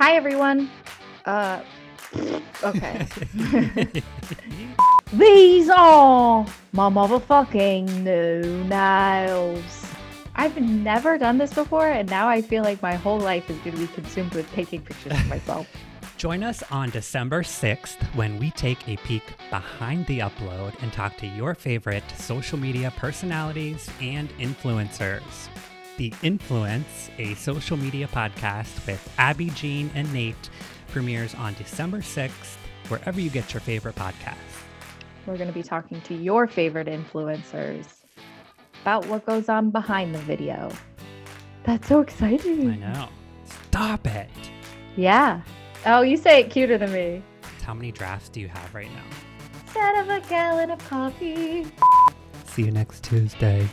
Hi, everyone. Uh, okay. These are my motherfucking new nails. I've never done this before, and now I feel like my whole life is going to be consumed with taking pictures of myself. Join us on December 6th when we take a peek behind the upload and talk to your favorite social media personalities and influencers. The Influence, a social media podcast with Abbie, Jean, and Nate, premieres on December 6th, wherever you get your favorite podcasts. We're going to be talking to your favorite influencers about what goes on behind the video. That's so exciting. I know. Stop it. Yeah. Oh, you say it cuter than me. How many drafts do you have right now? Instead of a gallon of coffee. See you next Tuesday.